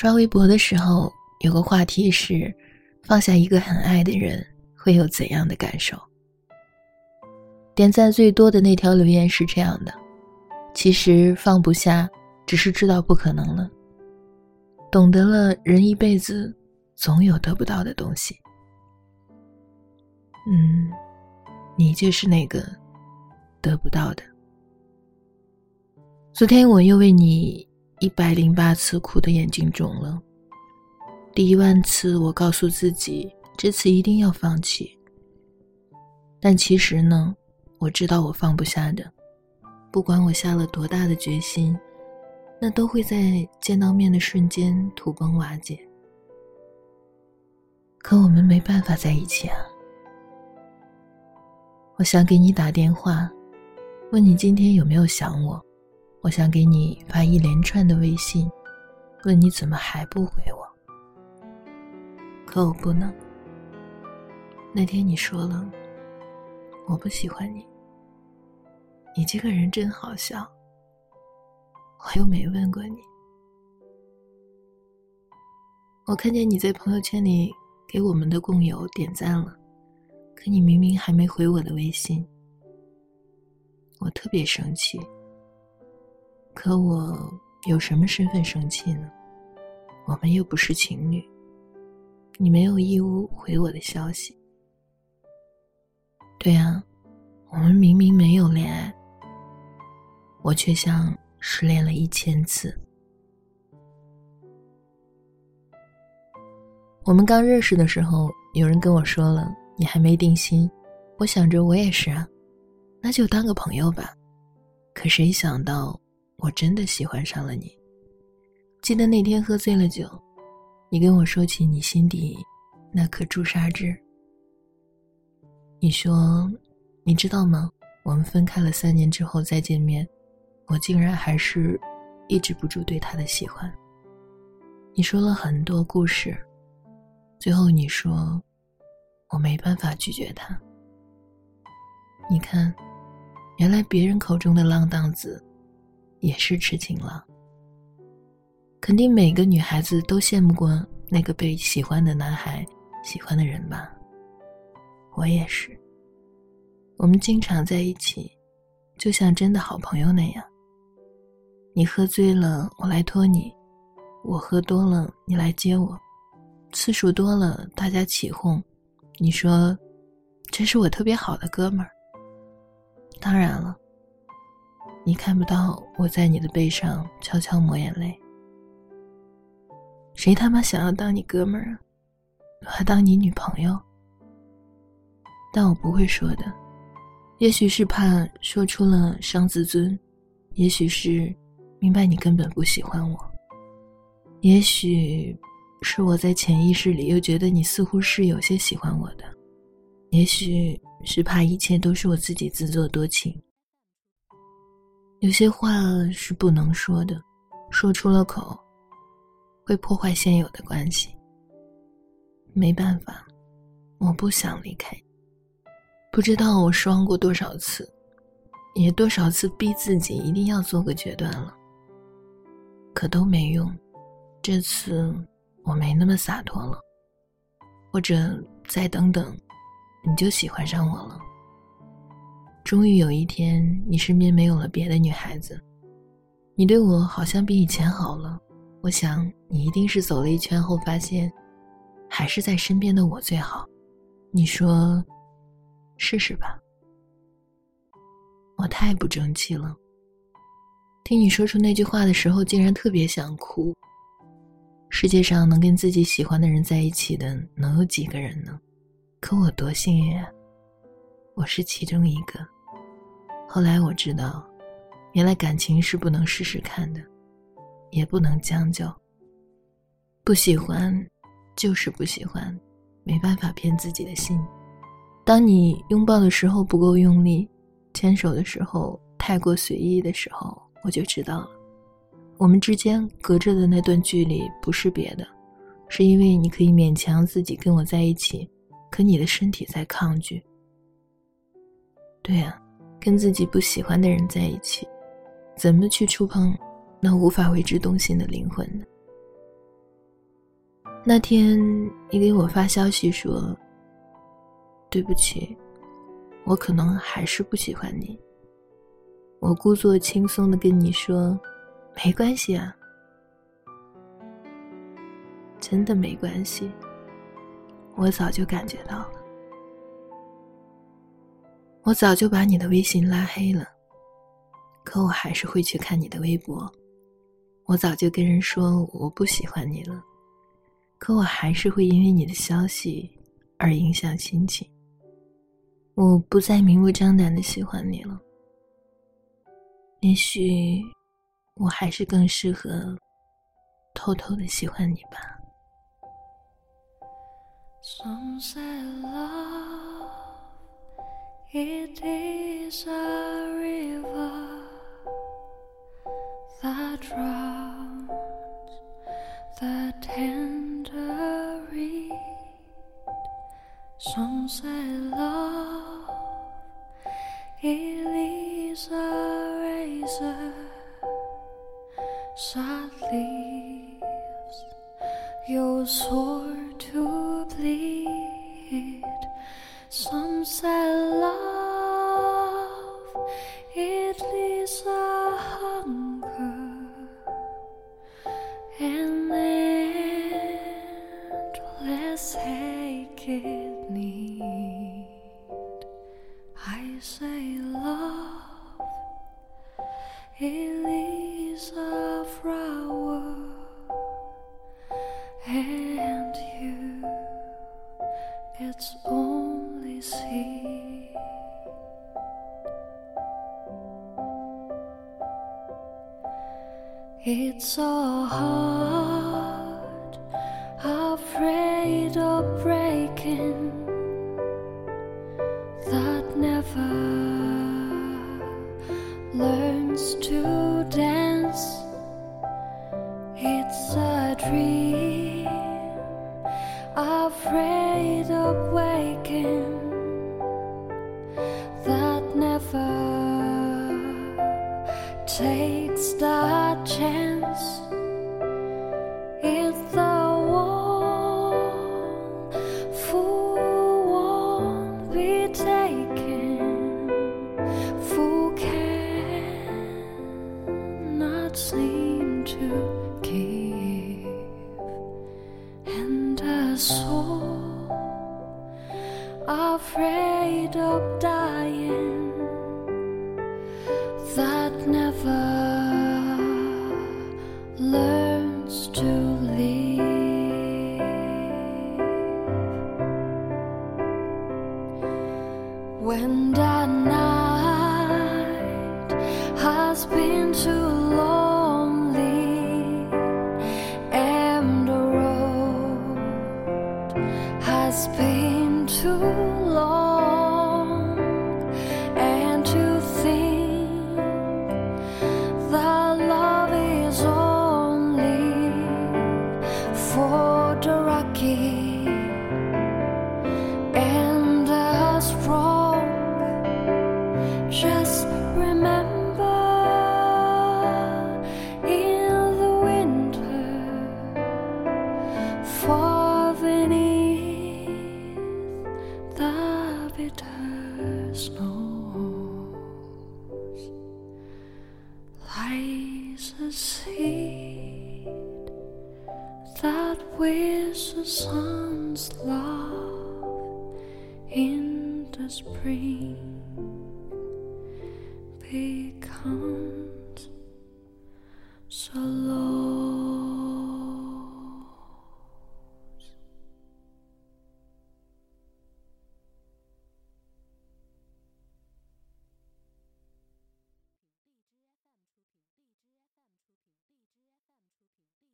刷微博的时候，有个话题是：放下一个很爱的人会有怎样的感受？点赞最多的那条留言是这样的：其实放不下，只是知道不可能了。懂得了，人一辈子总有得不到的东西。嗯，你就是那个得不到的。昨天我又为你一百零八次哭的眼睛肿了。第一万次，我告诉自己这次一定要放弃。但其实呢，我知道我放不下的，不管我下了多大的决心。那都会在见到面的瞬间土崩瓦解。可我们没办法在一起啊！我想给你打电话，问你今天有没有想我；我想给你发一连串的微信，问你怎么还不回我。可我不能。那天你说了，我不喜欢你。你这个人真好笑。我又没问过你，我看见你在朋友圈里给我们的共友点赞了，可你明明还没回我的微信，我特别生气。可我有什么身份生气呢？我们又不是情侣，你没有义务回我的消息。对啊，我们明明没有恋爱，我却像。失恋了一千次。我们刚认识的时候，有人跟我说了：“你还没定心。”我想着我也是啊，那就当个朋友吧。可谁想到，我真的喜欢上了你。记得那天喝醉了酒，你跟我说起你心底那颗朱砂痣。你说：“你知道吗？我们分开了三年之后再见面。”我竟然还是抑制不住对他的喜欢。你说了很多故事，最后你说我没办法拒绝他。你看，原来别人口中的浪荡子也是痴情郎。肯定每个女孩子都羡慕过那个被喜欢的男孩喜欢的人吧？我也是。我们经常在一起，就像真的好朋友那样。你喝醉了，我来拖你；我喝多了，你来接我。次数多了，大家起哄，你说这是我特别好的哥们儿。当然了，你看不到我在你的背上悄悄抹眼泪。谁他妈想要当你哥们儿啊？还当你女朋友？但我不会说的，也许是怕说出了伤自尊，也许是。明白你根本不喜欢我，也许是我在潜意识里又觉得你似乎是有些喜欢我的，也许是怕一切都是我自己自作多情。有些话是不能说的，说出了口会破坏现有的关系。没办法，我不想离开。不知道我失望过多少次，也多少次逼自己一定要做个决断了。可都没用，这次我没那么洒脱了，或者再等等，你就喜欢上我了。终于有一天，你身边没有了别的女孩子，你对我好像比以前好了。我想你一定是走了一圈后发现，还是在身边的我最好。你说，试试吧。我太不争气了。听你说出那句话的时候，竟然特别想哭。世界上能跟自己喜欢的人在一起的，能有几个人呢？可我多幸运啊！我是其中一个。后来我知道，原来感情是不能试试看的，也不能将就。不喜欢，就是不喜欢，没办法骗自己的心。当你拥抱的时候不够用力，牵手的时候太过随意的时候。我就知道了，我们之间隔着的那段距离不是别的，是因为你可以勉强自己跟我在一起，可你的身体在抗拒。对呀，跟自己不喜欢的人在一起，怎么去触碰那无法为之动心的灵魂呢？那天你给我发消息说：“对不起，我可能还是不喜欢你。”我故作轻松的跟你说：“没关系啊，真的没关系。”我早就感觉到了，我早就把你的微信拉黑了，可我还是会去看你的微博。我早就跟人说我不喜欢你了。可我还是会因为你的消息而影响心情。我不再明目张胆的喜欢你了。也许我还是更适合偷偷的喜欢你吧。The tender reed. Some say love, it is a razor, sad leaves your sword it need. I say love, it is a flower, and you, it's only seed. It's so hard, afraid of that never learns to dance. It's a dream, afraid of waking, that never takes the chance. Seem to give, and a soul afraid of dying that never learns to live. Has been too wish the sun's love in the spring become.